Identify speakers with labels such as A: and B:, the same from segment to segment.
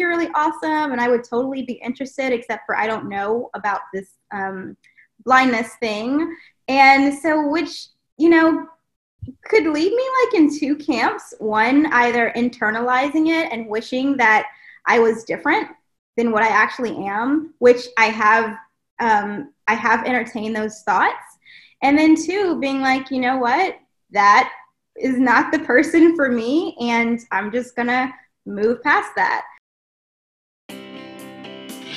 A: you're really awesome and I would totally be interested, except for I don't know about this um, blindness thing. And so, which, you know, could lead me like in two camps. One, either internalizing it and wishing that I was different than what I actually am, which I have um, I have entertained those thoughts. And then two, being like, you know what, that is not the person for me, and I'm just gonna move past that.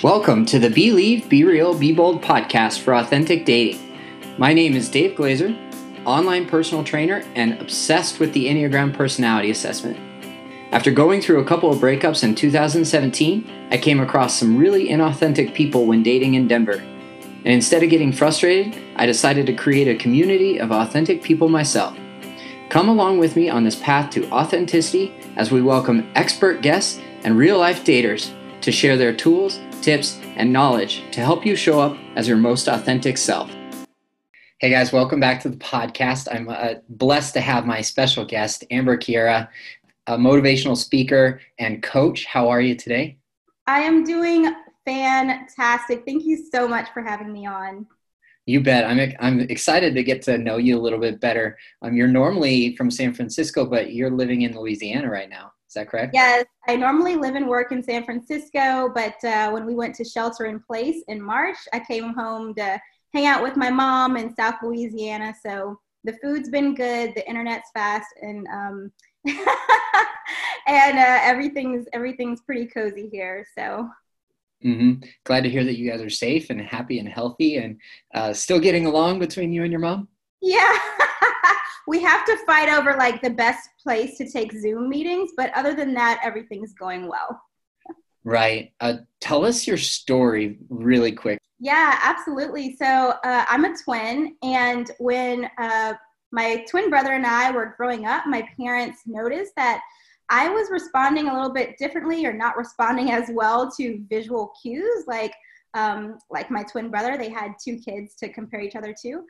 B: Welcome to the Believe, Be Real, Be Bold podcast for authentic dating. My name is Dave Glazer, online personal trainer and obsessed with the Enneagram personality assessment. After going through a couple of breakups in 2017, I came across some really inauthentic people when dating in Denver. And instead of getting frustrated, I decided to create a community of authentic people myself. Come along with me on this path to authenticity as we welcome expert guests and real life daters to share their tools, tips, and knowledge to help you show up as your most authentic self. Hey guys, welcome back to the podcast. I'm uh, blessed to have my special guest, Amber Kierra, a motivational speaker and coach. How are you today?
A: I am doing fantastic. Thank you so much for having me on.
B: You bet. I'm I'm excited to get to know you a little bit better. Um, you're normally from San Francisco, but you're living in Louisiana right now. Is that correct?
A: Yes, I normally live and work in San Francisco, but uh, when we went to shelter in place in March, I came home to hang out with my mom in South Louisiana. So the food's been good, the internet's fast, and um, and uh, everything's everything's pretty cozy here. So
B: Mm-hmm. Glad to hear that you guys are safe and happy and healthy and uh, still getting along between you and your mom.
A: Yeah, we have to fight over like the best place to take Zoom meetings, but other than that, everything's going well.
B: Right. Uh, tell us your story really quick.
A: Yeah, absolutely. So uh, I'm a twin, and when uh, my twin brother and I were growing up, my parents noticed that I was responding a little bit differently or not responding as well to visual cues. Like, um, like my twin brother, they had two kids to compare each other to.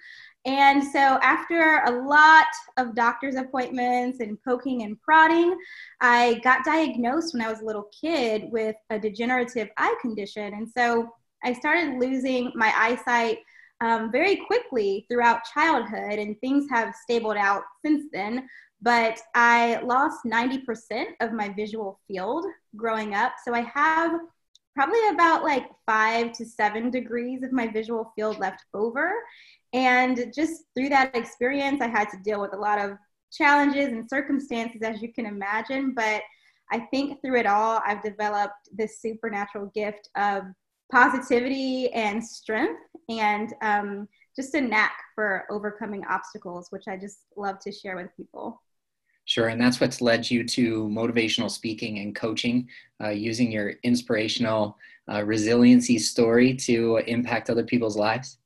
A: And so, after a lot of doctor's appointments and poking and prodding, I got diagnosed when I was a little kid with a degenerative eye condition. And so, I started losing my eyesight um, very quickly throughout childhood, and things have stabled out since then but I lost 90% of my visual field growing up. So I have probably about like five to seven degrees of my visual field left over. And just through that experience, I had to deal with a lot of challenges and circumstances, as you can imagine. But I think through it all, I've developed this supernatural gift of positivity and strength and um, just a knack for overcoming obstacles, which I just love to share with people.
B: Sure, and that's what's led you to motivational speaking and coaching, uh, using your inspirational uh, resiliency story to impact other people's lives.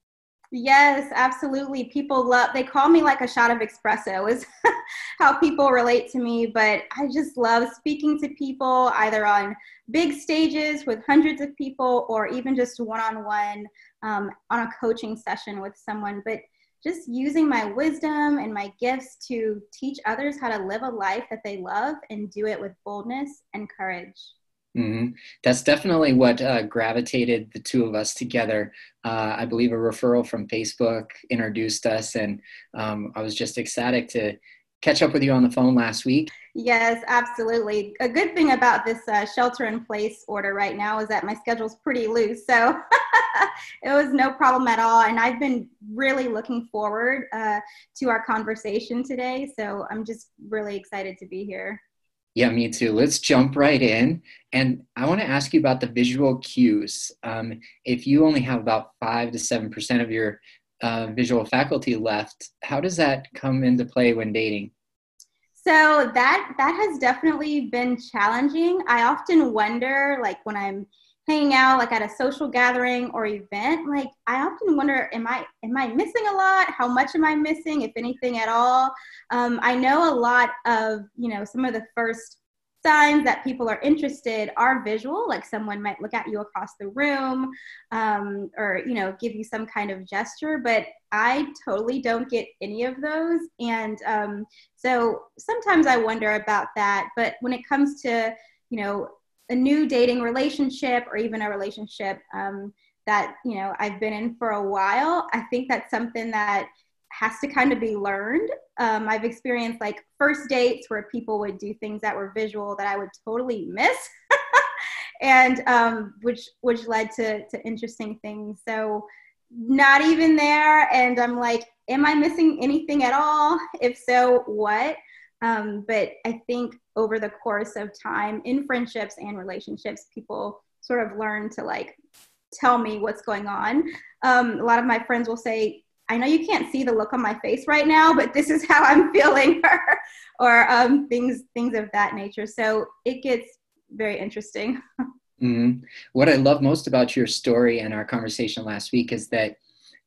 A: Yes, absolutely. People love, they call me like a shot of espresso, is how people relate to me. But I just love speaking to people either on big stages with hundreds of people or even just one on one on a coaching session with someone. But just using my wisdom and my gifts to teach others how to live a life that they love and do it with boldness and courage.
B: Mm-hmm. That's definitely what uh, gravitated the two of us together. Uh, I believe a referral from Facebook introduced us, and um, I was just ecstatic to catch up with you on the phone last week.
A: Yes, absolutely. A good thing about this uh, shelter in place order right now is that my schedule's pretty loose. So it was no problem at all. And I've been really looking forward uh, to our conversation today. So I'm just really excited to be here.
B: Yeah, me too. Let's jump right in. And I want to ask you about the visual cues. Um, if you only have about five to 7% of your uh, visual faculty left, how does that come into play when dating?
A: So that that has definitely been challenging. I often wonder, like when I'm hanging out like at a social gathering or event like i often wonder am i am i missing a lot? How much am i missing if anything at all? Um, i know a lot of you know some of the first signs that people are interested are visual like someone might look at you across the room um, or you know give you some kind of gesture but i totally don't get any of those. And um, so sometimes i wonder about that but when it comes to you know a new dating relationship or even a relationship um, that you know I've been in for a while, I think that's something that has to kind of be learned. Um, I've experienced like first dates where people would do things that were visual that I would totally miss, and um, which which led to to interesting things. So not even there, and I'm like, am I missing anything at all? If so, what? Um, but I think over the course of time in friendships and relationships, people sort of learn to like tell me what's going on. Um, a lot of my friends will say, I know you can't see the look on my face right now, but this is how I'm feeling, or, um, things things of that nature. So it gets very interesting.
B: Mm-hmm. What I love most about your story and our conversation last week is that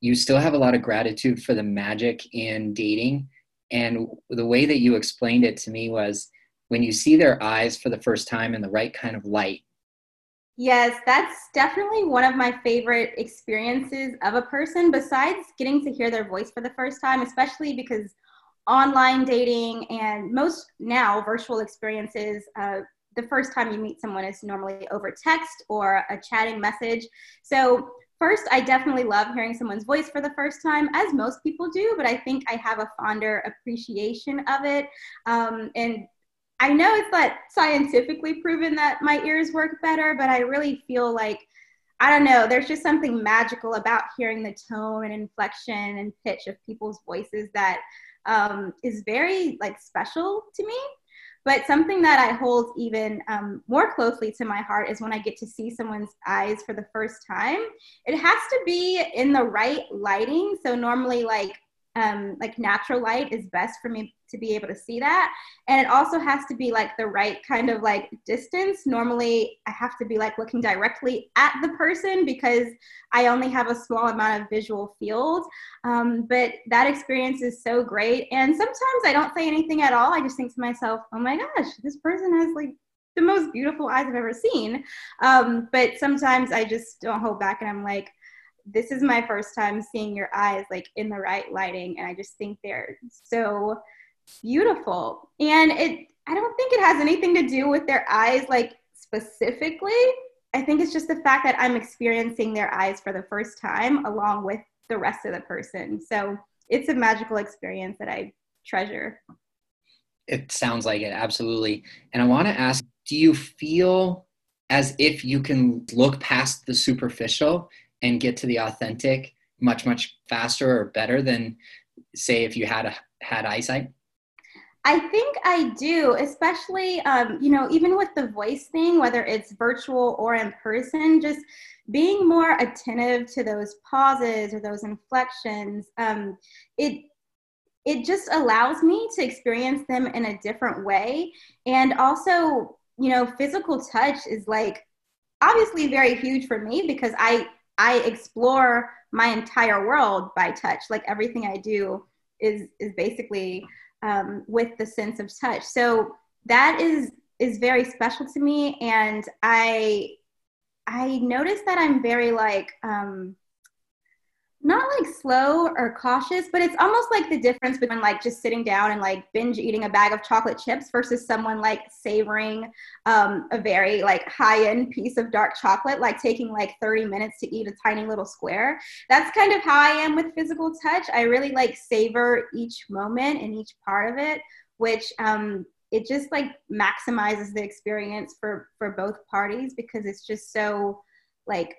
B: you still have a lot of gratitude for the magic in dating. And the way that you explained it to me was when you see their eyes for the first time in the right kind of light,
A: Yes, that's definitely one of my favorite experiences of a person, besides getting to hear their voice for the first time, especially because online dating and most now virtual experiences, uh, the first time you meet someone is normally over text or a chatting message. So, first, I definitely love hearing someone's voice for the first time, as most people do, but I think I have a fonder appreciation of it. Um, and I know it's not scientifically proven that my ears work better, but I really feel like I don't know, there's just something magical about hearing the tone and inflection and pitch of people's voices that um, is very like special to me. But something that I hold even um, more closely to my heart is when I get to see someone's eyes for the first time. It has to be in the right lighting. So normally, like um, like natural light is best for me to be able to see that. And it also has to be like the right kind of like distance. Normally i have to be like looking directly at the person because i only have a small amount of visual field. Um, but that experience is so great. And sometimes i don't say anything at all. I just think to myself oh my gosh this person has like the most beautiful eyes i've ever seen. Um, but sometimes i just don't hold back and i'm like this is my first time seeing your eyes like in the right lighting and i just think they're so beautiful. And it i don't think it has anything to do with their eyes like specifically. I think it's just the fact that i'm experiencing their eyes for the first time along with the rest of the person. So it's a magical experience that i treasure.
B: It sounds like it absolutely. And i want to ask do you feel as if you can look past the superficial and get to the authentic much much faster or better than say if you had a, had eyesight
A: I think I do, especially, um, you know, even with the voice thing, whether it's virtual or in person, just being more attentive to those pauses or those inflections. Um, it it just allows me to experience them in a different way, and also, you know, physical touch is like obviously very huge for me because I I explore my entire world by touch. Like everything I do is is basically um, with the sense of touch. So that is is very special to me, and I I notice that I'm very like um, not like slow or cautious, but it's almost like the difference between like just sitting down and like binge eating a bag of chocolate chips versus someone like savoring um, a very like high end piece of dark chocolate, like taking like 30 minutes to eat a tiny little square. That's kind of how I am with physical touch. I really like savor each moment and each part of it, which um, it just like maximizes the experience for for both parties because it's just so like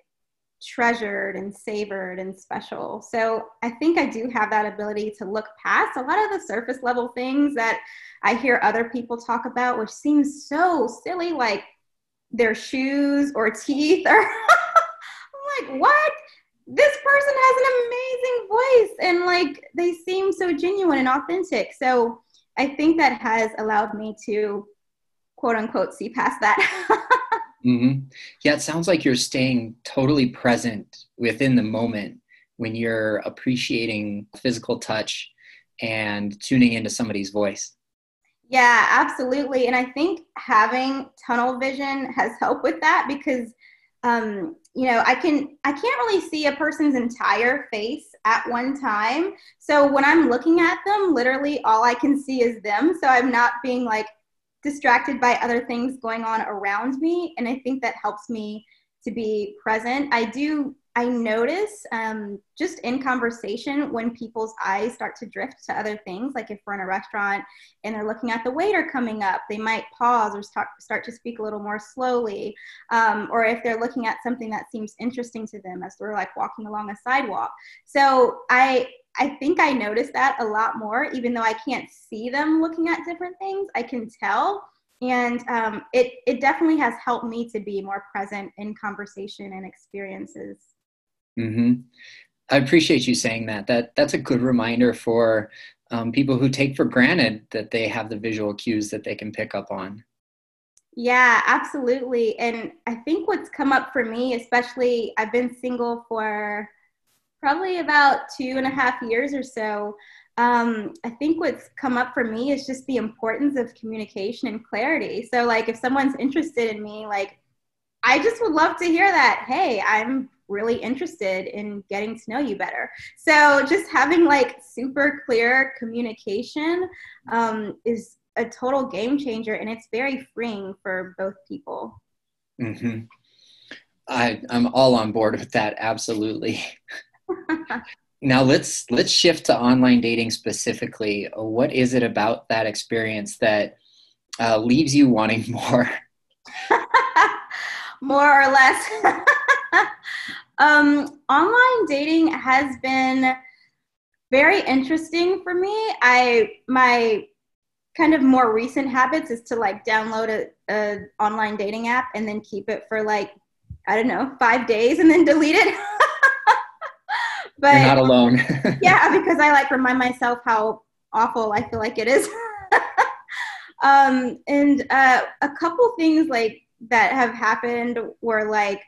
A: treasured and savored and special. So I think I do have that ability to look past a lot of the surface level things that I hear other people talk about, which seems so silly, like their shoes or teeth or I'm like, what? This person has an amazing voice and like they seem so genuine and authentic. So I think that has allowed me to quote unquote see past that.
B: Mm-hmm. Yeah, it sounds like you're staying totally present within the moment when you're appreciating physical touch and tuning into somebody's voice.
A: Yeah, absolutely. And I think having tunnel vision has helped with that because um, you know, I can I can't really see a person's entire face at one time. So when I'm looking at them, literally all I can see is them. So I'm not being like distracted by other things going on around me. And I think that helps me to be present. I do I notice um, just in conversation when people's eyes start to drift to other things, like if we're in a restaurant and they're looking at the waiter coming up, they might pause or start, start to speak a little more slowly. Um, or if they're looking at something that seems interesting to them as we're like walking along a sidewalk. So I, I think I notice that a lot more, even though I can't see them looking at different things, I can tell and um, it, it definitely has helped me to be more present in conversation and experiences
B: Mm-hmm. I appreciate you saying that. That that's a good reminder for um, people who take for granted that they have the visual cues that they can pick up on.
A: Yeah, absolutely. And I think what's come up for me, especially I've been single for probably about two and a half years or so. Um, I think what's come up for me is just the importance of communication and clarity. So, like, if someone's interested in me, like, I just would love to hear that. Hey, I'm really interested in getting to know you better. So just having like super clear communication um, is a total game changer and it's very freeing for both people.
B: Mm-hmm. I, I'm all on board with that. Absolutely. now let's let's shift to online dating specifically. What is it about that experience that uh, leaves you wanting more?
A: more or less. Um, online dating has been very interesting for me. I my kind of more recent habits is to like download a, a online dating app and then keep it for like I don't know five days and then delete it.
B: but You're not alone.
A: yeah, because I like remind myself how awful I feel like it is. um, and uh, a couple things like that have happened were like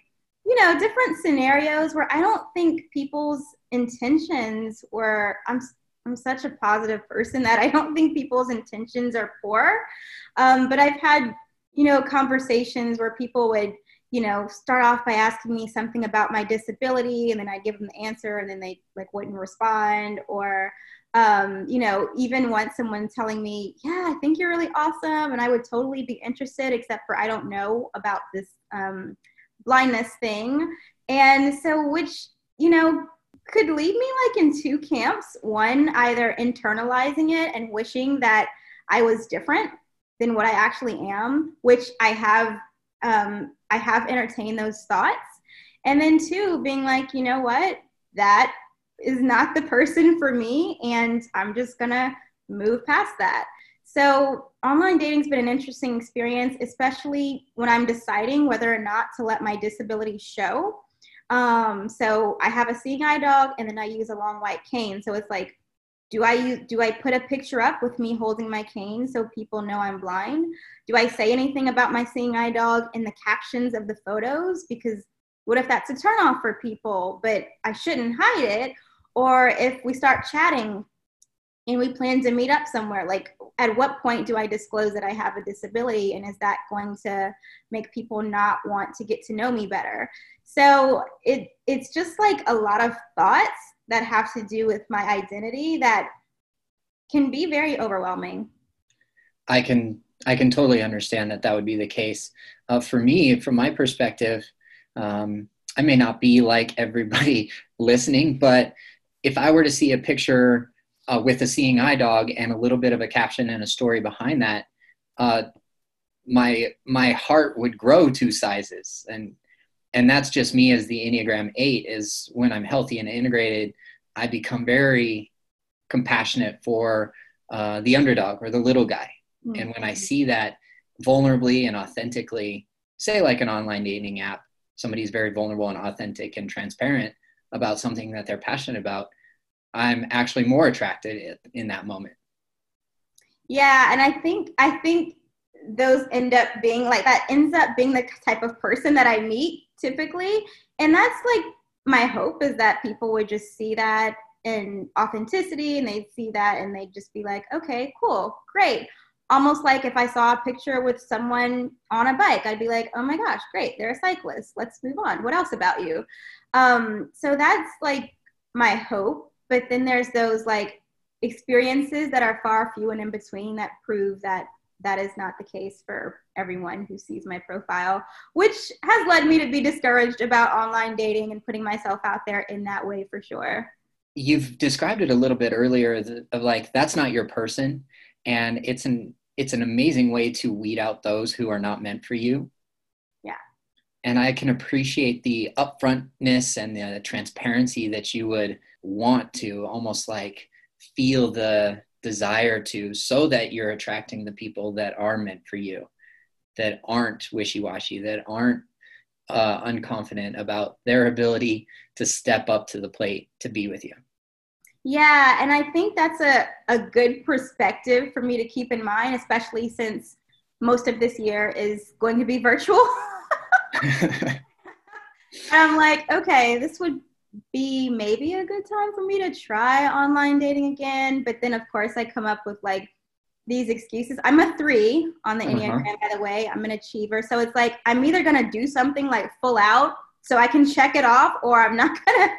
A: you know, different scenarios where I don't think people's intentions were, I'm, I'm such a positive person that I don't think people's intentions are poor. Um, but I've had, you know, conversations where people would, you know, start off by asking me something about my disability and then I'd give them the answer and then they like wouldn't respond or, um, you know, even once someone telling me, yeah, I think you're really awesome and I would totally be interested, except for I don't know about this, um, blindness thing. And so, which, you know, could lead me like in two camps one, either internalizing it and wishing that I was different than what I actually am, which I have. Um, I have entertained those thoughts. And then two, being like, you know what, that is not the person for me, and I'm just gonna move past that. So, online dating's been an interesting experience, especially when I'm deciding whether or not to let my disability show. Um, so, I have a seeing eye dog, and then I use a long white cane. So it's like, do I use, do I put a picture up with me holding my cane so people know I'm blind? Do I say anything about my seeing eye dog in the captions of the photos? Because what if that's a turnoff for people? But I shouldn't hide it. Or if we start chatting and we plan to meet up somewhere like at what point do i disclose that i have a disability? And is that going to make people not want to get to know me better? So it it's just like a lot of thoughts that have to do with my identity that can be very overwhelming.
B: I can i can totally understand that that would be the case. Uh, for me from my perspective um, i may not be like everybody listening but if i were to see a picture uh, with a seeing eye dog and a little bit of a caption and a story behind that, uh, my my heart would grow two sizes, and and that's just me as the Enneagram Eight. Is when I'm healthy and integrated, I become very compassionate for uh, the underdog or the little guy, mm-hmm. and when I see that vulnerably and authentically, say like an online dating app, somebody's very vulnerable and authentic and transparent about something that they're passionate about I'm actually more attracted in that moment.
A: Yeah, and I think I think those end up being like that ends up being the type of person that I meet typically, and that's like my hope is that people would just see that in authenticity and they'd see that and they'd just be like, okay, cool, great. Almost like if I saw a picture with someone on a bike, I'd be like, oh my gosh, great, they're a cyclist. Let's move on. What else about you? Um, so that's like my hope but then there's those like experiences that are far few and in between that prove that that is not the case for everyone who sees my profile, which has led me to be discouraged about online dating and putting myself out there in that way for sure.
B: You've described it a little bit earlier of like that's not your person and it's an it's an amazing way to weed out those who are not meant for you. And I can appreciate the upfrontness and the transparency that you would want to almost like feel the desire to so that you're attracting the people that are meant for you that aren't wishy-washy that aren't uh, unconfident about their ability to step up to the plate to be with you.
A: Yeah and i think that's a, a good perspective for me to keep in mind especially since most of this year is going to be virtual i'm like okay this would be maybe a good time for me to try online dating again. But then, of course, I come up with like these excuses. I'm a three on the uh-huh. Enneagram, by the way. I'm an achiever. So it's like I'm either going to do something like full out so I can check it off, or I'm not going to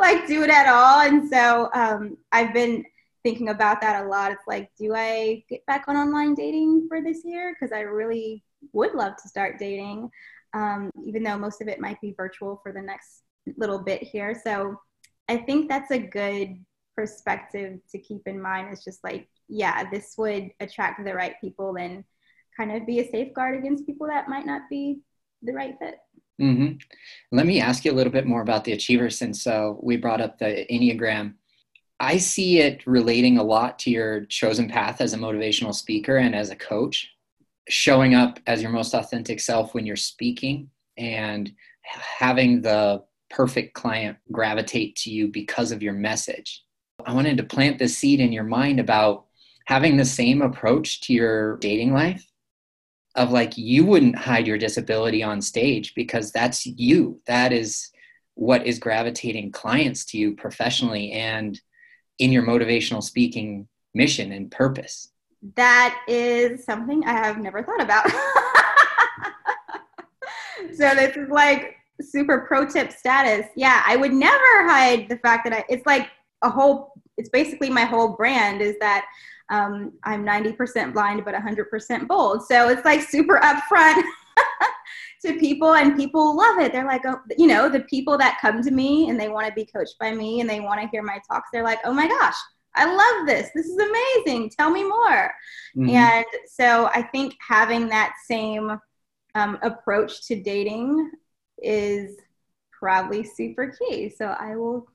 A: like do it at all. And so um, I've been thinking about that a lot. It's like, do I get back on online dating for this year? Because I really would love to start dating, um, even though most of it might be virtual for the next little bit here. So I think that's a good perspective to keep in mind. It's just like, yeah, this would attract the right people and kind of be a safeguard against people that might not be the right fit.
B: Mm-hmm. Let me ask you a little bit more about the achiever since uh, we brought up the Enneagram. I see it relating a lot to your chosen path as a motivational speaker and as a coach, showing up as your most authentic self when you're speaking and having the perfect client gravitate to you because of your message. I wanted to plant the seed in your mind about having the same approach to your dating life of like you wouldn't hide your disability on stage because that's you. That is what is gravitating clients to you professionally and in your motivational speaking mission and purpose.
A: That is something I have never thought about. so this is like super pro tip status. Yeah, I would never hide the fact that I, it's like a whole, it's basically my whole brand is that um, I'm 90% blind, but 100% bold. So it's like super upfront to people and people love it. They're like, oh, you know, the people that come to me and they want to be coached by me and they want to hear my talks, they're like, oh my gosh, I love this. This is amazing. Tell me more. Mm-hmm. And so I think having that same um, approach to dating is probably super key. So I will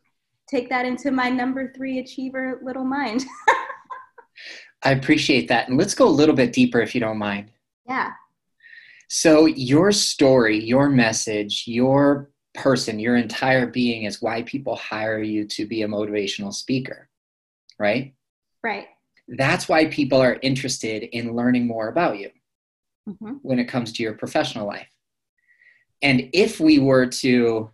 A: take that into my number three achiever little mind.
B: I appreciate that. And let's go a little bit deeper if you don't mind.
A: Yeah.
B: So, your story, your message, your person, your entire being is why people hire you to be a motivational speaker, right?
A: Right.
B: That's why people are interested in learning more about you mm-hmm. when it comes to your professional life. And if we were to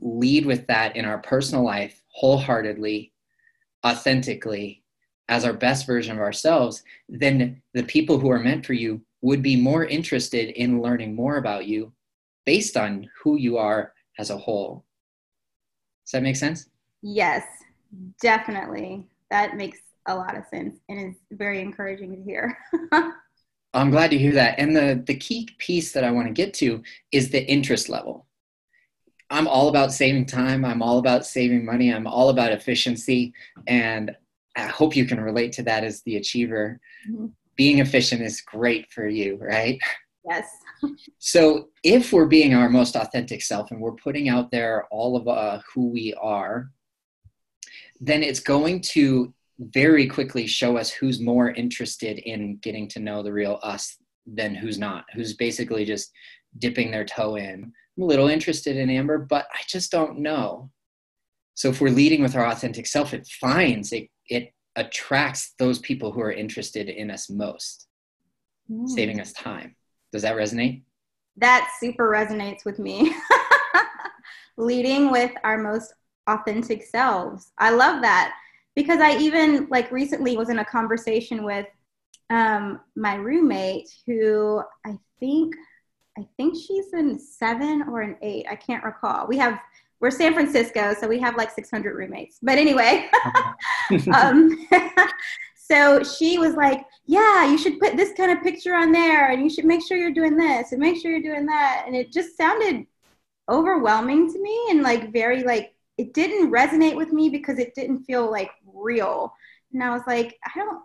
B: lead with that in our personal life wholeheartedly, authentically, as our best version of ourselves, then the people who are meant for you would be more interested in learning more about you based on who you are as a whole. Does that make sense?
A: Yes, definitely. That makes a lot of sense and is very encouraging to hear.
B: I'm glad to hear that. And the, the key piece that I want to get to is the interest level. I'm all about saving time. I'm all about saving money. I'm all about efficiency. And I hope you can relate to that as the achiever. Mm-hmm. Being efficient is great for you, right?
A: Yes.
B: so if we're being our most authentic self and we're putting out there all of uh, who we are, then it's going to very quickly show us who's more interested in getting to know the real us than who's not, who's basically just dipping their toe in. I'm a little interested in Amber, but I just don't know. So if we're leading with our authentic self, it finds it it attracts those people who are interested in us most, mm. saving us time. Does that resonate?
A: That super resonates with me. leading with our most authentic selves. I love that because I even like recently was in a conversation with um, my roommate who I think I think she's in seven or an eight. I can't recall. We have we're San Francisco, so we have like 600 roommates. But anyway, um, so So she was like, Yeah, you should put this kind of picture on there, and you should make sure you're doing this and make sure you're doing that. And it just sounded overwhelming to me and like very like it didn't resonate with me because it didn't feel like real. And I was like, I don't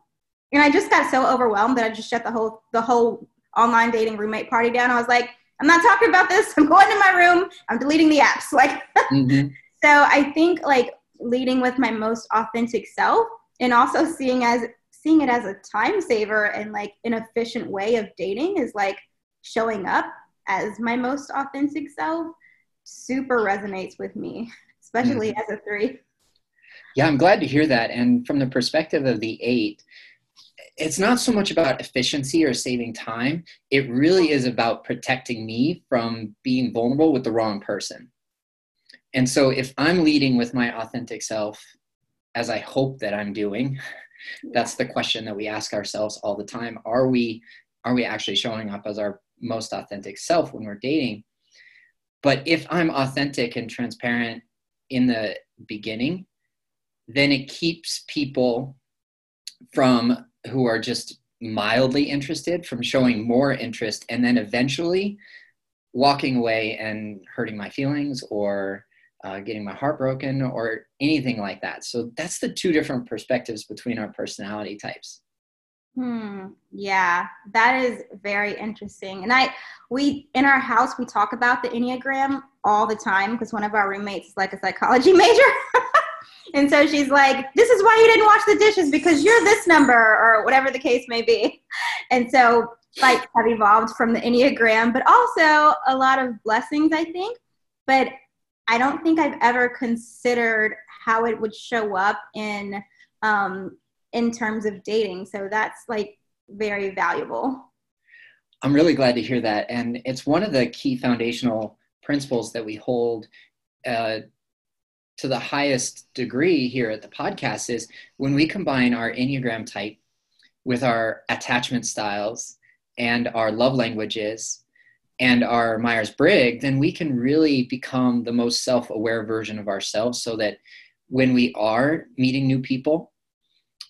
A: and I just got so overwhelmed that I just shut the whole the whole online dating roommate party down. I was like, I'm not talking about this. I'm going to my room. I'm deleting the apps. Like mm-hmm. so I think like leading with my most authentic self and also seeing as seeing it as a time saver and like an efficient way of dating is like showing up as my most authentic self super resonates with me, especially mm-hmm. as a three.
B: Yeah, I'm glad to hear that. And from the perspective of the eight, it's not so much about efficiency or saving time. It really is about protecting me from being vulnerable with the wrong person. And so if I'm leading with my authentic self, as I hope that I'm doing, that's the question that we ask ourselves all the time. Are we are we actually showing up as our most authentic self when we're dating? But if I'm authentic and transparent in the beginning, then it keeps people from who are just mildly interested from showing more interest and then eventually walking away and hurting my feelings or uh, getting my heart broken or anything like that. So that's the two different perspectives between our personality types.
A: Hmm. Yeah, that is very interesting. And I, we in our house we talk about the enneagram all the time because one of our roommates is like a psychology major. and so she's like, "This is why you didn't wash the dishes because you're this number or whatever the case may be." And so fights have evolved from the enneagram, but also a lot of blessings, I think. But I don't think I've ever considered how it would show up in um, in terms of dating. So that's like very valuable.
B: I'm really glad to hear that. And it's one of the key foundational principles that we hold uh, to the highest degree here at the podcast is when we combine our Enneagram type with our attachment styles and our love languages and our Myers Briggs, then we can really become the most self aware version of ourselves so that when we are meeting new people,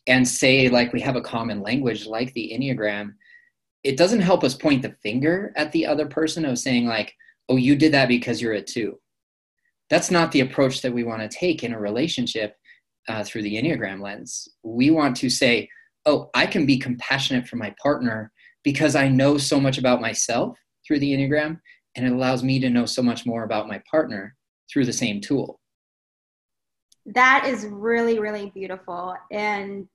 B: and say like we have a common language like the enneagram it doesn't help us point the finger at the other person of saying like oh you did that because you're a two. That's not the approach that we want to take in a relationship uh, through the enneagram lens. We want to say oh i can be compassionate for my partner because i know so much about myself through the enneagram and it allows me to know so much more about my partner through the same tool.
A: That is really really beautiful. And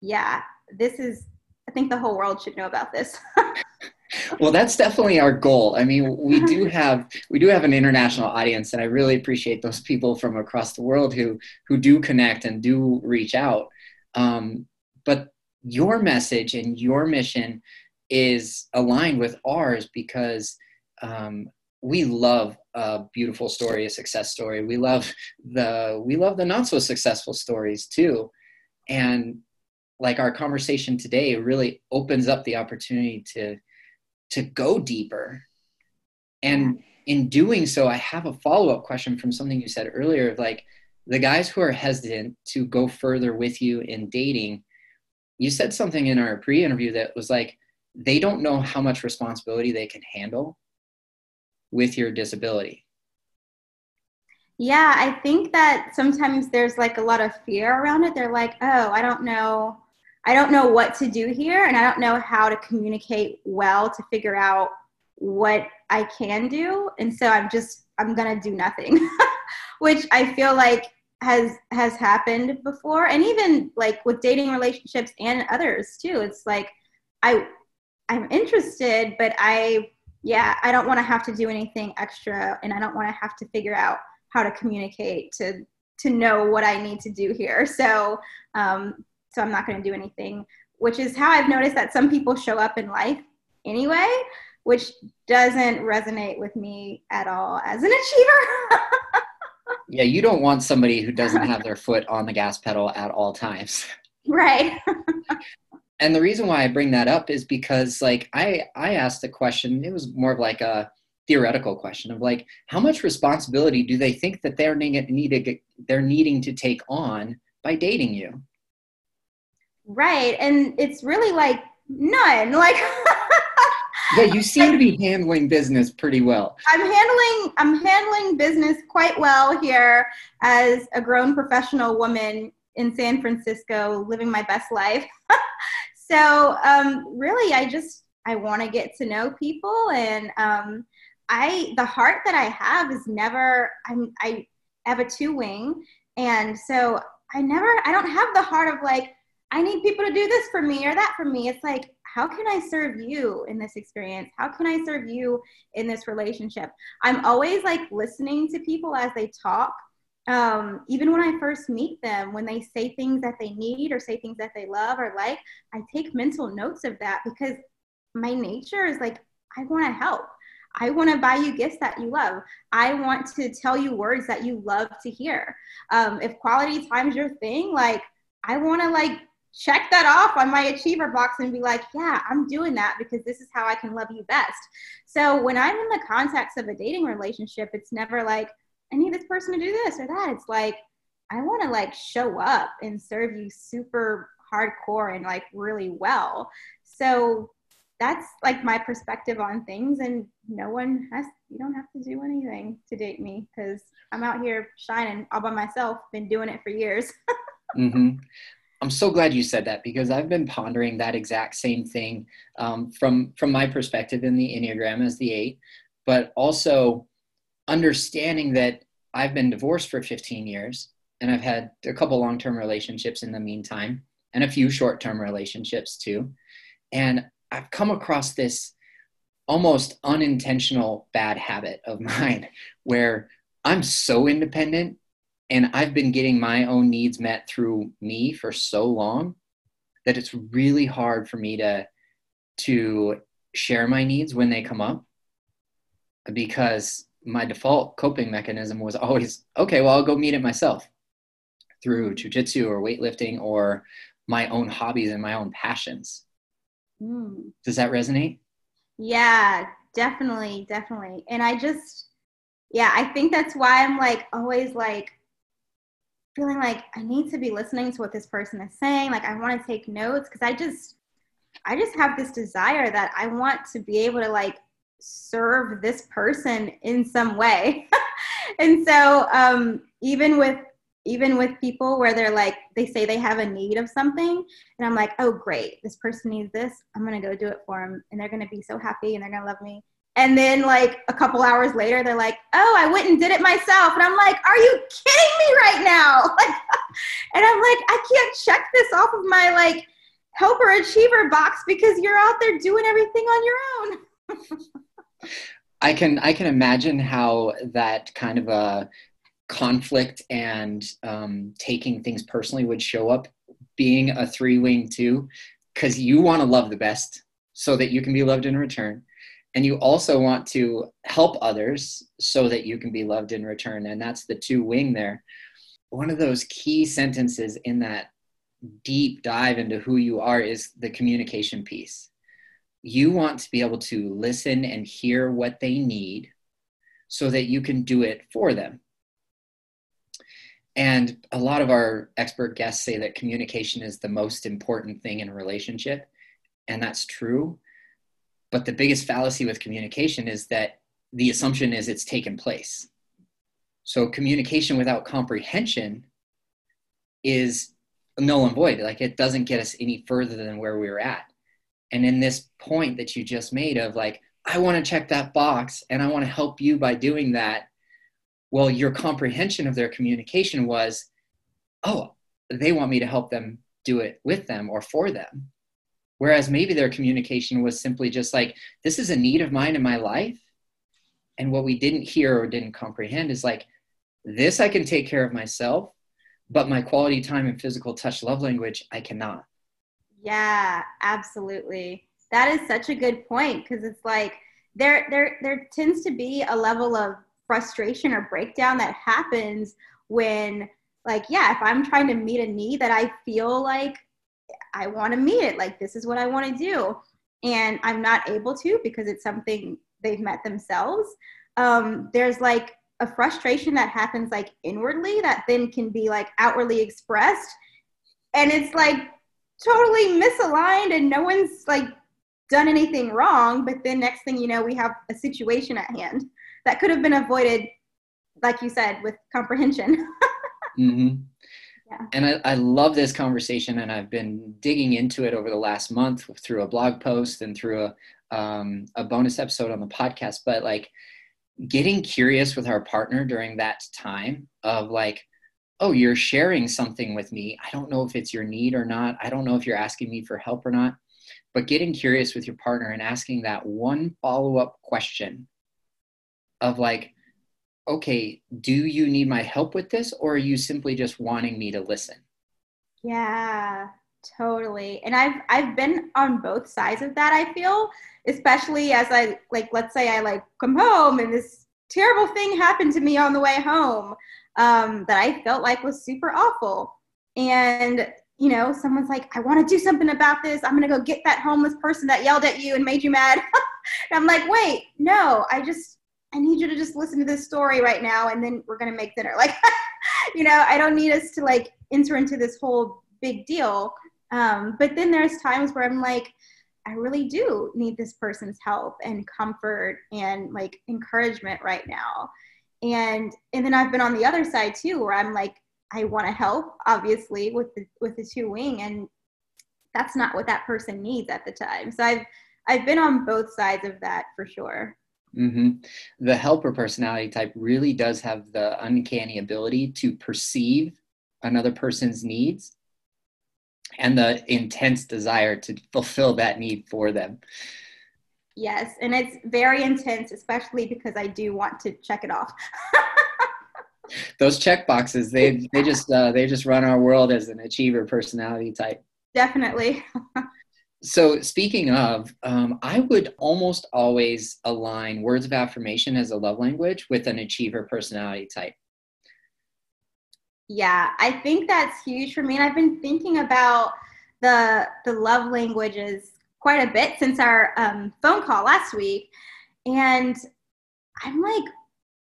A: yeah, this is, I think the whole world should know about this.
B: well that's definitely our goal. I mean we do have we do have an international audience and i really appreciate those people from across the world who who do connect and do reach out. Um, but your message and your mission is aligned with ours because um, we love a beautiful story a success story. We love the we love the not so successful stories too. And like our conversation today really opens up the opportunity to to go deeper. And in doing so i have a follow-up question from something you said earlier like the guys who are hesitant to go further with you in dating you said something in our pre-interview that was like they don't know how much responsibility they can handle with your disability.
A: Yeah i think that sometimes there's like a lot of fear around it. They're like oh i don't know I don't know what to do here and I don't know how to communicate well to figure out what I can do. And so I'm just I'm going to do nothing. Which I feel like has has happened before and even like with dating relationships and others too. It's like I I'm interested but I yeah, I don't want to have to do anything extra and I don't want to have to figure out how to communicate to to know what I need to do here. So um, so I'm not going to do anything, which is how I've noticed that some people show up in life anyway, which doesn't resonate with me at all as an achiever.
B: yeah, you don't want somebody who doesn't have their foot on the gas pedal at all times.
A: Right.
B: and the reason why I bring that up is because like I I asked a question, it was more of like a theoretical question of like how much responsibility do they think that they're needing they're needing to take on by dating you?
A: Right. And it's really like none. Like
B: Yeah, you seem to be handling business pretty well.
A: I'm handling I'm handling business quite well here as a grown professional woman in San Francisco living my best life. so um, really I just I want to get to know people and um, I the heart that I have is never I'm I have a two wing and so I never I don't have the heart of like I need people to do this for me or that for me. It's like, how can I serve you in this experience? How can I serve you in this relationship? I'm always like listening to people as they talk. Um, even when I first meet them, when they say things that they need or say things that they love or like, I take mental notes of that because my nature is like, I want to help. I want to buy you gifts that you love. I want to tell you words that you love to hear. Um, if quality time is your thing, like, I want to like check that off on my achiever box and be like, yeah, I'm doing that because this is how I can love you best. So when I'm in the context of a dating relationship, it's never like, I need this person to do this or that. It's like, I want to like show up and serve you super hardcore and like really well. So that's like my perspective on things and no one has you don't have to do anything to date me because i'm out here shining all by myself been doing it for years
B: mm-hmm. I'm so glad you said that because I've been pondering that exact same thing um, from from my perspective in the Enneagram as the eight, but also understanding that I've been divorced for 15 years and I've had a couple long term relationships in the meantime and a few short term relationships too, and I've come across this almost unintentional bad habit of mine where I'm so independent and I've been getting my own needs met through me for so long that it's really hard for me to to share my needs when they come up because my default coping mechanism was always okay well i'll go meet it myself through jujitsu or weightlifting or my own hobbies and my own passions. Mm. does that resonate?
A: Yeah definitely definitely. And i just yeah i think that's why i'm like always like feeling like I need to be listening to what this person is saying. Like I want to take notes because I just I just have this desire that I want to be able to like serve this person in some way. and so um, even with even with people where they're like they say they have a need of something and i'm like oh great this person needs this i'm gonna go do it for them and they're gonna be so happy and they're gonna love me and then like a couple hours later, they're like, "Oh, I went and did it myself." And I'm like, "Are you kidding me right now?" and I'm like, "I can't check this off of my like helper achiever box because you're out there doing everything on your own."
B: I can I can imagine how that kind of a conflict and um, taking things personally would show up being a three wing too, because you want to love the best so that you can be loved in return and you also want to help others so that you can be loved in return. And that's the two wing there. One of those key sentences in that deep dive into who you are is the communication piece. You want to be able to listen and hear what they need so that you can do it for them. And a lot of our expert guests say that communication is the most important thing in a relationship and that's true but the biggest fallacy with communication is that the assumption is it's taken place. So communication without comprehension is null and void. Like it doesn't get us any further than where we were at. And in this point that you just made of like, I want to check that box and I want to help you by doing that. Well, your comprehension of their communication was, oh, they want me to help them do it with them or for them. Whereas maybe their communication was simply just like, this is a need of mine in my life. And what we didn't hear or didn't comprehend is like, this I can take care of myself, but my quality time and physical touch love language, I cannot.
A: Yeah, absolutely. That is such a good point because it's like there there there tends to be a level of frustration or breakdown that happens when like yeah, if I'm trying to meet a need that I feel like I want to meet it. Like, this is what I want to do. And I'm not able to because it's something they've met themselves. Um, there's like a frustration that happens like inwardly that then can be like outwardly expressed. And it's like, totally misaligned and no one's like done anything wrong. But then next thing you know, we have a situation at hand that could have been avoided, like you said, with comprehension.
B: mm-hmm. Yeah. And I, I love this conversation, and I've been digging into it over the last month through a blog post and through a um, a bonus episode on the podcast. But like getting curious with our partner during that time of like, oh, you're sharing something with me. I don't know if it's your need or not. I don't know if you're asking me for help or not. But getting curious with your partner and asking that one follow up question of like, okay, do you need my help with this or are you simply just wanting me to listen?
A: Yeah, totally. And I've I've been on both sides of that, I feel, especially as I like let's say I like come home and this terrible thing happened to me on the way home um, that I felt like was super awful. And you know, someone's like, I want to do something about this. I'm going to go get that homeless person that yelled at you and made you mad. and I'm like, wait, no, I just, I need you to just listen to this story right now and then we're going to make dinner. Like, you know, I don't need us to like enter into this whole big deal. Um, but then there's times where I'm like, I really do need this person's help and comfort and like encouragement right now. And and then I've been on the other side too where I'm like I want to help obviously with the with the two wing and that's not what that person needs at the time. So I've I've been on both sides of that for sure.
B: Mm-hmm. The helper personality type really does have the uncanny ability to perceive another person's needs and the intense desire to fulfill that need for them.
A: Yes, and it's very intense, especially because I do want to check it off.
B: Those check boxes, they they just uh, they just run our world as an achiever personality type.
A: Definitely.
B: so speaking of, um, I would almost always align words of affirmation as a love language with an achiever personality type.
A: Yeah, I think that's huge for me. And I've been thinking about the the love languages quite a bit since our um, phone call last week, and I'm like,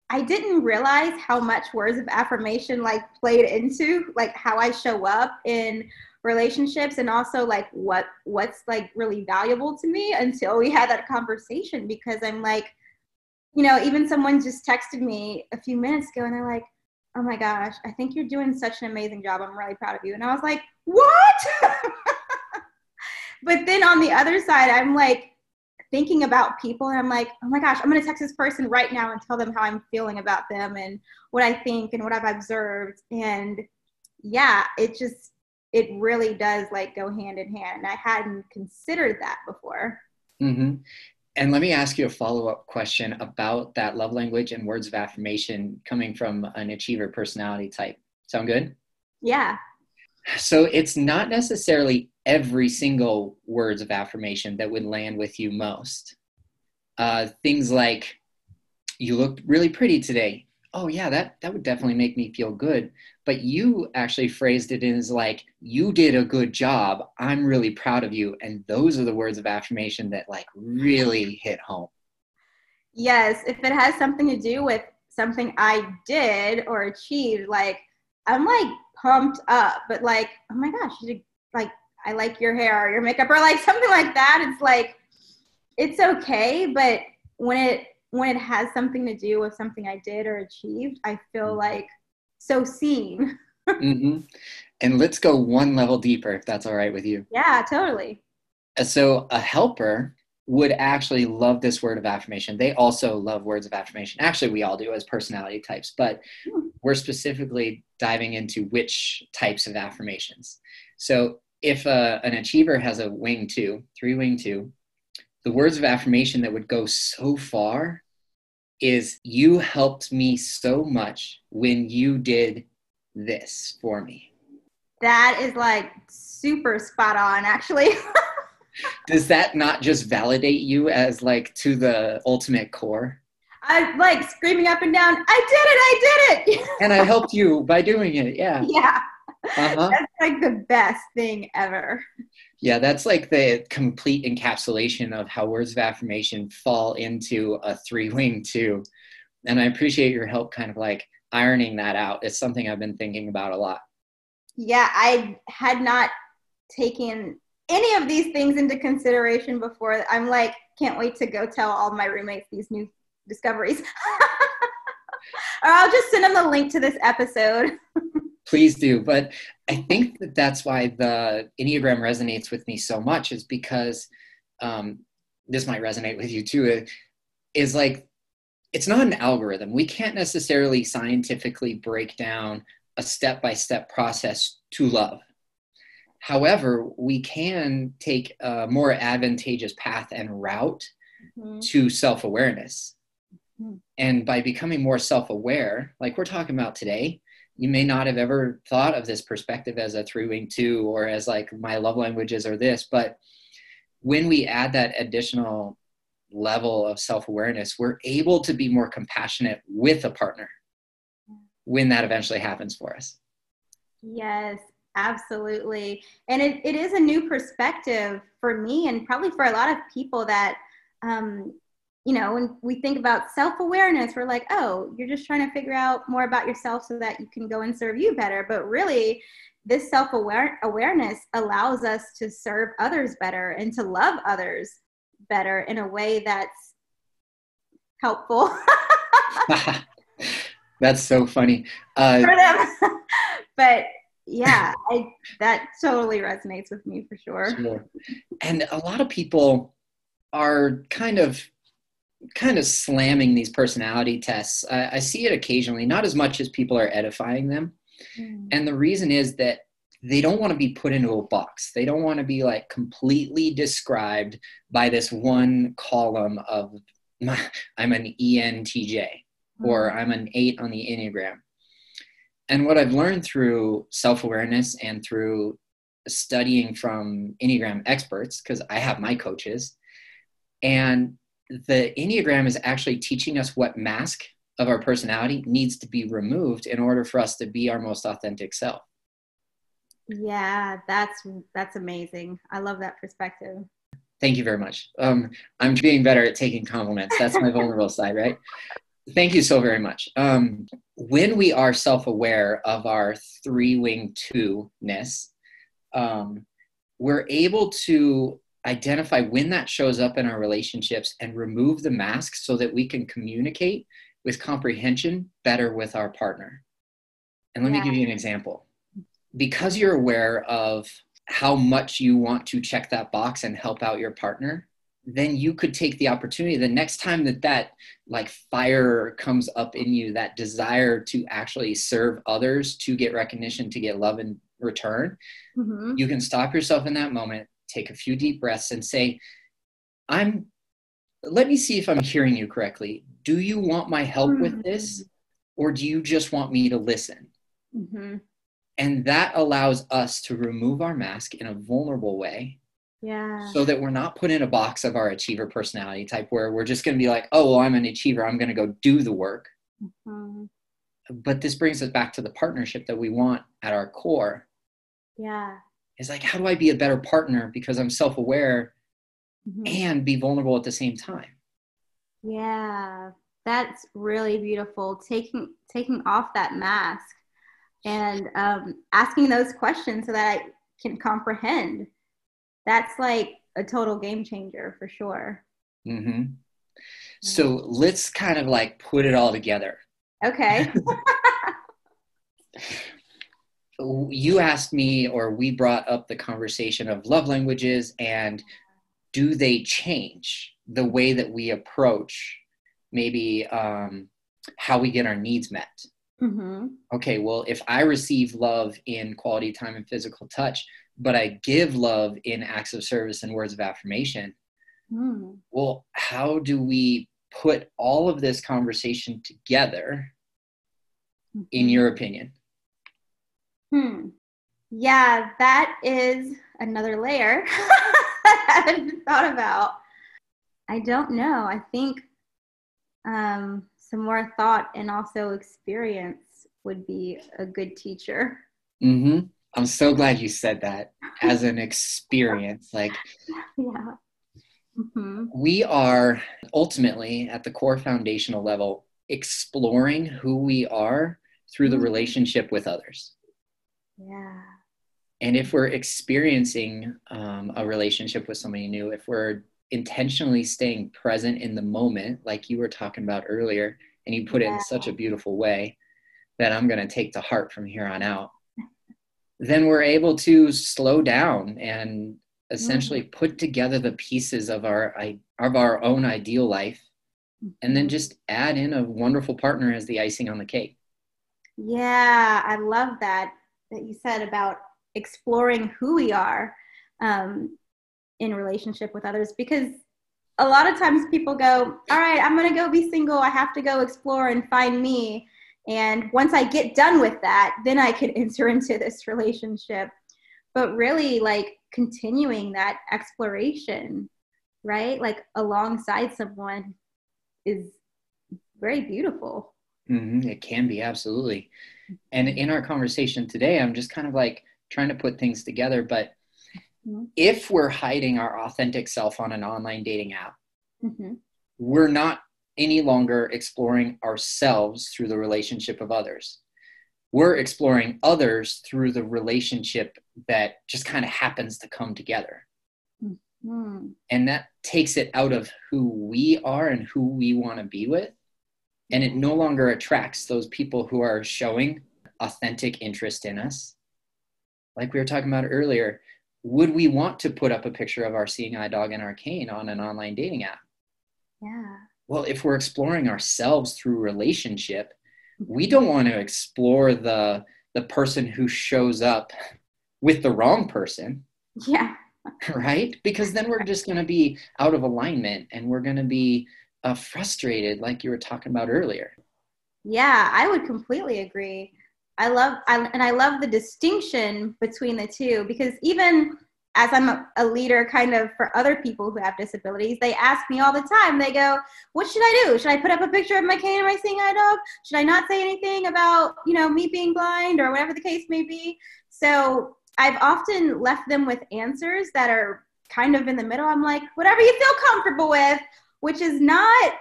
A: I didn't realize how much words of affirmation like played into like how I show up in relationships and also like what what's like really valuable to me until we had that conversation because I'm like you know even someone just texted me a few minutes ago and they're like oh my gosh, I think you're doing such an amazing job. I'm really proud of you. And I was like, what? but then on the other side, I'm like thinking about people and I'm like, oh my gosh, I'm going to text this person right now and tell them how I'm feeling about them and what I think and what I've observed. And yeah, it just, it really does like go hand in hand. And I hadn't considered that before.
B: Mm-hmm. And let me ask you a follow up question about that love language and words of affirmation coming from an achiever personality type. Sound good?
A: Yeah.
B: So it's not necessarily every single words of affirmation that would land with you most. Uh, things like, you look really pretty today oh yeah that that would definitely make me feel good but you actually phrased it as like you did a good job. I'm really proud of you. And those are the words of affirmation that like really hit home.
A: Yes if it has something to do with something i did or achieved like i'm like pumped up but like oh my gosh you did, like i like your hair or your makeup or like something like that it's like it's okay but when it when it has something to do with something I did or achieved, I feel mm-hmm. like so seen.
B: mm-hmm. And let's go one level deeper, if that's all right with you.
A: Yeah, totally.
B: So, a helper would actually love this word of affirmation. They also love words of affirmation. Actually, we all do as personality types, but hmm. we're specifically diving into which types of affirmations. So, if uh, an achiever has a wing two, three wing two, the words of affirmation that would go so far is you helped me so much when you did this for me.
A: That is like super spot on, actually.
B: Does that not just validate you as like to the ultimate core?
A: I like screaming up and down, I did it, I did it.
B: and I helped you by doing it. Yeah.
A: Yeah. Uh-huh. That's like the best thing ever.
B: Yeah, that's like the complete encapsulation of how words of affirmation fall into a three wing two. And I appreciate your help kind of like ironing that out. It's something I've been thinking about a lot.
A: Yeah, I had not taken any of these things into consideration before. I'm like, can't wait to go tell all my roommates these new discoveries. or I'll just send them the link to this episode.
B: Please do. But I think that that's why the Enneagram resonates with me so much is because um, this might resonate with you too. Is like, it's not an algorithm. We can't necessarily scientifically break down a step by step process to love. However, we can take a more advantageous path and route mm-hmm. to self awareness. Mm-hmm. And by becoming more self aware, like we're talking about today, you may not have ever thought of this perspective as a three wing two or as like my love languages or this. But when we add that additional level of self awareness, we're able to be more compassionate with a partner when that eventually happens for us.
A: Yes, absolutely. And it, it is a new perspective for me and probably for a lot of people that, um, you know, when we think about self awareness, we're like, oh, you're just trying to figure out more about yourself so that you can go and serve you better. But really, this self awareness allows us to serve others better and to love others better in a way that's helpful.
B: that's so funny. Uh,
A: for them. but yeah, I, that totally resonates with me for sure. sure.
B: And a lot of people are kind of kind of slamming these personality tests. I, I see it occasionally, not as much as people are edifying them. Mm. And the reason is that they don't want to be put into a box. They don't want to be like completely described by this one column of my, I'm an ENTJ mm-hmm. or I'm an eight on the Enneagram. And what I've learned through self awareness and through studying from Enneagram experts, because I have my coaches, and the Enneagram is actually teaching us what mask of our personality needs to be removed in order for us to be our most authentic self.
A: Yeah, that's that's amazing. I love that perspective.
B: Thank you very much. Um, I'm being better at taking compliments. That's my vulnerable side, right? Thank you so very much. Um, when we are self-aware of our three-wing two-ness, um, we're able to identify when that shows up in our relationships and remove the mask so that we can communicate with comprehension better with our partner. And let yeah. me give you an example because you're aware of how much you want to check that box and help out your partner then you could take the opportunity the next time that that like fire comes up in you that desire to actually serve others to get recognition to get love in return mm-hmm. you can stop yourself in that moment take a few deep breaths and say i'm let me see if i'm hearing you correctly. Do you want my help mm-hmm. with this or do you just want me to listen? Mm-hmm. And that allows us to remove our mask in a vulnerable way
A: yeah.
B: so that we're not put in a box of our achiever personality type where we're just going to be like oh well i'm an achiever. I'm going to go do the work. Mm-hmm. but this brings us back to the partnership that we want at our core.
A: Yeah
B: is like how do i be a better partner because i'm self-aware mm-hmm. and be vulnerable at the same time
A: yeah that's really beautiful taking taking off that mask and um, asking those questions so that I can comprehend. That's like a total game changer for sure.
B: Mm-hmm. So let's kind of like put it all together.
A: Okay.
B: you asked me, or we brought up the conversation of love languages and do they change the way that we approach maybe um, how we get our needs met? Mm-hmm. Okay, well, if I receive love in quality time and physical touch, but I give love in acts of service and words of affirmation, mm. well, how do we put all of this conversation together, mm-hmm. in your opinion?
A: Hmm. Yeah, that is another layer I haven't thought about. I don't know. I think um, some more thought and also experience would be a good teacher.
B: Mm-hmm. I'm so glad you said that as an experience. Like,
A: yeah. Mm-hmm.
B: We are ultimately at the core foundational level exploring who we are through the mm-hmm. relationship with others.
A: Yeah.
B: and if we're experiencing um, a relationship with somebody new, if we're intentionally staying present in the moment, like you were talking about earlier, and you put yeah. it in such a beautiful way that I'm going to take to heart from here on out, then we're able to slow down and essentially mm-hmm. put together the pieces of our of our own ideal life and then just add in a wonderful partner as the icing on the cake.
A: Yeah, I love that that you said about exploring who we are um, in relationship with others because a lot of times people go, All right, I'm going to go be single. I have to go explore and find me. And once I get done with that, then I can enter into this relationship. But really, like continuing that exploration, right? Like alongside someone is very beautiful.
B: Mm-hmm. It can be, absolutely. And in our conversation today, I'm just kind of like, trying to put things together. But mm-hmm. if we're hiding our authentic self on an online dating app, mm-hmm. we're not any longer exploring ourselves through the relationship of others. We're exploring others through the relationship that just kind of happens to come together. Mm-hmm. And that takes it out of who we are and who we want to be with. And it no longer attracts those people who are showing authentic interest in us like we were talking about earlier, would we want to put up a picture of our seeing eye dog and our cane on an online dating app?
A: Yeah.
B: Well, if we're exploring ourselves through relationship, we don't want to explore the the person who shows up with the wrong person.
A: Yeah.
B: Right? Because then we're just going to be out of alignment and we're going to be uh, frustrated, like you were talking about earlier.
A: Yeah, I would completely agree. I love, I, and I love the distinction between the two because even as I'm a, a, leader kind of for other people who have disabilities, they ask me all the time, they go, what should I do? Should I put up a picture of my cane and my seeing eye dog? Should I not say anything about, you know, me being blind or whatever the case may be? So I've often left them with answers that are kind of in the middle. I'm like, whatever you feel comfortable with, which is not,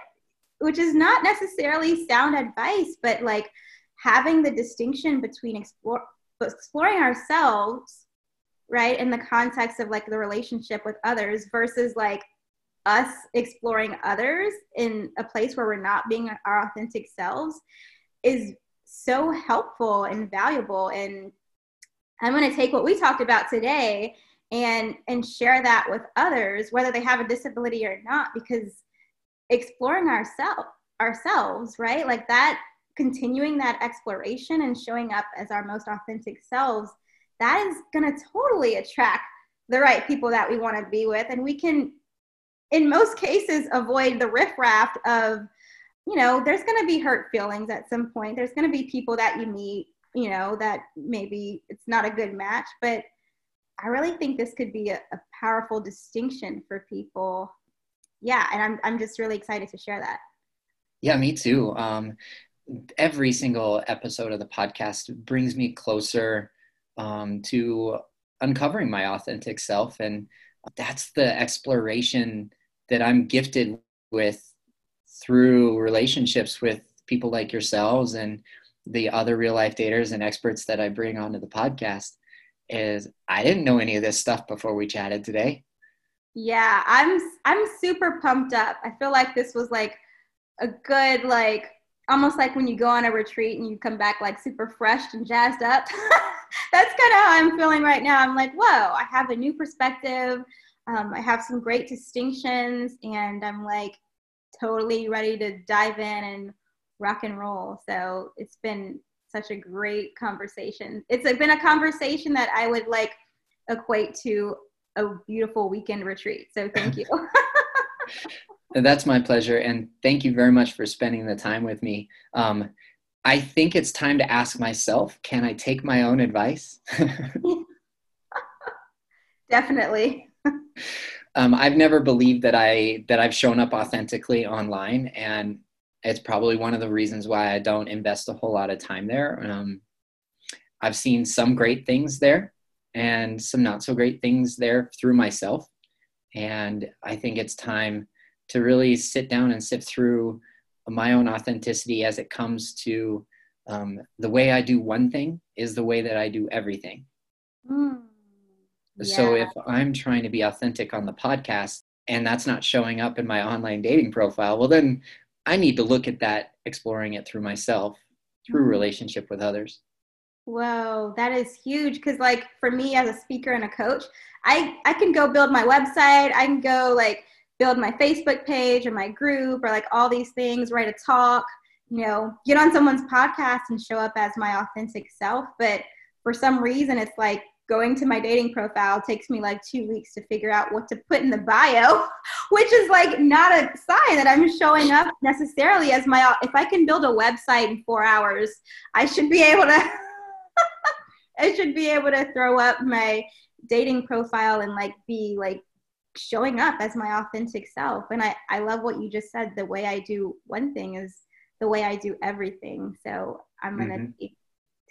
A: which is not necessarily sound advice, but like, having the distinction between explore, exploring ourselves right in the context of like the relationship with others versus like us exploring others in a place where we're not being our authentic selves is so helpful and valuable. And i'm going to take what we talked about today and and share that with others whether they have a disability or not because exploring ourselves ourselves right like that continuing that exploration and showing up as our most authentic selves, that is going to totally attract the right people that we want to be with. And we can, in most cases, avoid the riffraff of, you know, there's going to be hurt feelings at some point. There's going to be people that you meet, you know, that maybe it's not a good match. But I really think this could be a, a powerful distinction for people. Yeah. And I'm, I'm just really excited to share that.
B: Yeah, me too. Um, every single episode of the podcast brings me closer um, to uncovering my authentic self and that's the exploration that i'm gifted with through relationships with people like yourselves and the other real life daters and experts that i bring onto the podcast is i didn't know any of this stuff before we chatted today
A: yeah i'm i'm super pumped up i feel like this was like a good like almost like when you go on a retreat and you come back like super fresh and jazzed up. That's kind of how I'm feeling right now. I'm like, whoa, I have a new perspective. Um, I have some great distinctions, and I'm like totally ready to dive in and rock and roll. So it's been such a great conversation. It's been a conversation that I would like equate to a beautiful weekend retreat. So thank you.
B: That's my pleasure. And thank you very much for spending the time with me. Um, I think it's time to ask myself can I take my own advice?
A: Definitely.
B: um, I've never believed that I that I've shown up authentically online, and it's probably one of the reasons why I don't invest a whole lot of time there. Um, I've seen some great things there, and some not so great things there through myself, and I think it's time to really sit down and sift through my own authenticity as it comes to um, the way I do one thing is the way that I do everything. Mm, yeah. So if I'm trying to be authentic on the podcast and that's not showing up in my online dating profile, well, then I need to look at that, exploring it through myself, through mm. relationship with others.
A: Whoa, that is huge. Because, like, for me as a speaker and a coach, I I can go build my website. I can go like build my Facebook page or my group or like all these things, write a talk, you know, get on someone's podcast and show up as my authentic self. But for some reason, it's like going to my dating profile takes me like two weeks to figure out what to put in the bio, which is like not a sign that I'm showing up necessarily as my. If I can build a website in four hours, I should be able to. I should be able to throw up my dating profile and like be like showing up as my authentic self. And I, I love what you just said. The way I do one thing is the way I do everything. So I'm going to mm-hmm. be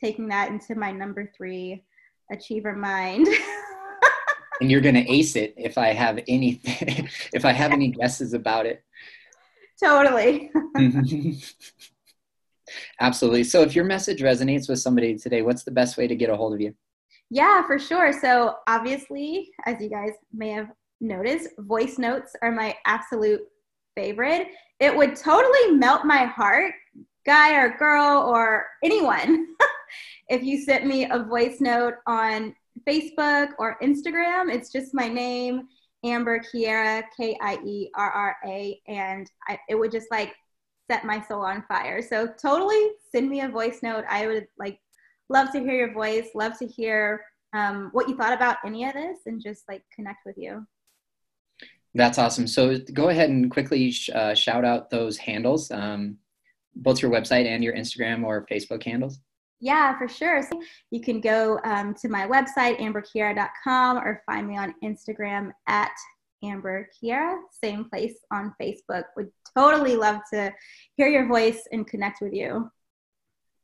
A: taking that into my number three achiever mind.
B: and you're going to ace it if I have anything, if I have any guesses about it.
A: Totally.
B: Absolutely. So if your message resonates with somebody today, what's the best way to get a hold of you?
A: Yeah, for sure. So obviously, as you guys may have noticed, voice notes are my absolute favorite. It would totally melt my heart, guy or girl or anyone, if you sent me a voice note on Facebook or Instagram. It's just my name, Amber Kierra, K I E R R A, and I, it would just like set my soul on fire. So totally send me a voice note. I would like love to hear your voice, love to hear um, what you thought about any of this, and just like connect with you.
B: That's awesome. So go ahead and quickly sh- uh, shout out those handles, um, both your website and your Instagram or Facebook handles.
A: Yeah, for sure. So you can go um, to my website, amberkierra.com, or find me on Instagram at Amber Kierra, same place on Facebook. Would totally love to hear your voice and connect with you.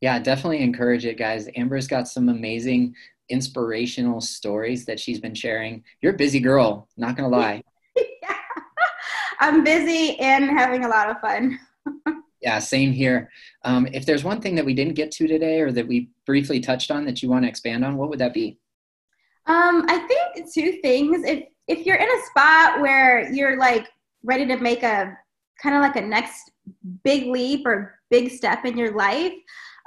B: Yeah, definitely encourage it, guys. Amber's got some amazing inspirational stories that she's been sharing. You're a busy girl, not gonna lie. yeah.
A: I'm busy and having a lot of fun.
B: yeah, same here. Um, if there's one thing that we didn't get to today or that we briefly touched on that you want to expand on, what would that be?
A: Um, I think two things. If if you're in a spot where you're like ready to make a kind of like a next big leap or big step in your life,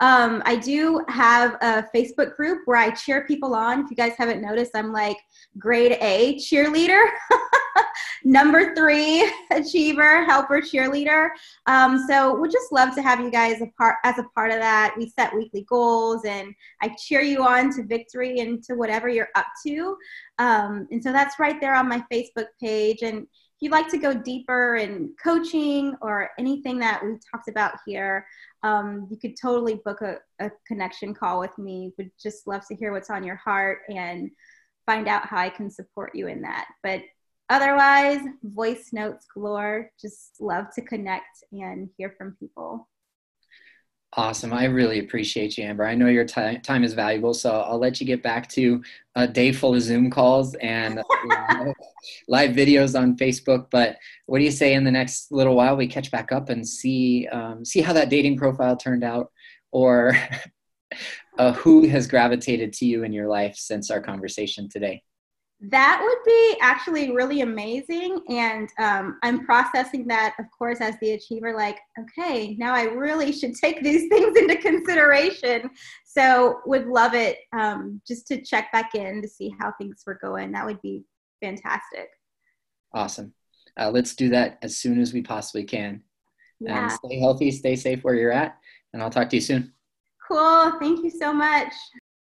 A: um, I do have a Facebook group where I cheer people on. If you guys haven't noticed, I'm like grade A cheerleader, number three achiever, helper cheerleader. Um, so we just love to have you guys a part as a part of that. We set weekly goals and I cheer you on to victory and to whatever you're up to. Um, and so that's right there on my Facebook page. And if you'd like to go deeper in coaching or anything that we talked about here, um, you could totally book a, a connection call with me. Would just love to hear what's on your heart and find out how I can support you in that. But otherwise, voice notes galore. Just love to connect and hear from people.
B: Awesome. I really appreciate you, Amber. I know your t- time is valuable, so I'll let you get back to a day full of Zoom calls and you live videos on Facebook. But what do you say in the next little while we catch back up and see um, see how that dating profile turned out, or uh, who has gravitated to you in your life since our conversation today?
A: That would be actually really amazing and um, i'm processing that of course as the achiever like okay now i really should take these things into consideration. So would love it um, just to check back in to see how things were going. That would be fantastic.
B: Awesome. Uh, let's do that as soon as we possibly can. Yeah. and stay healthy stay safe where you're at and i'll talk to you soon.
A: Cool. Thank you so much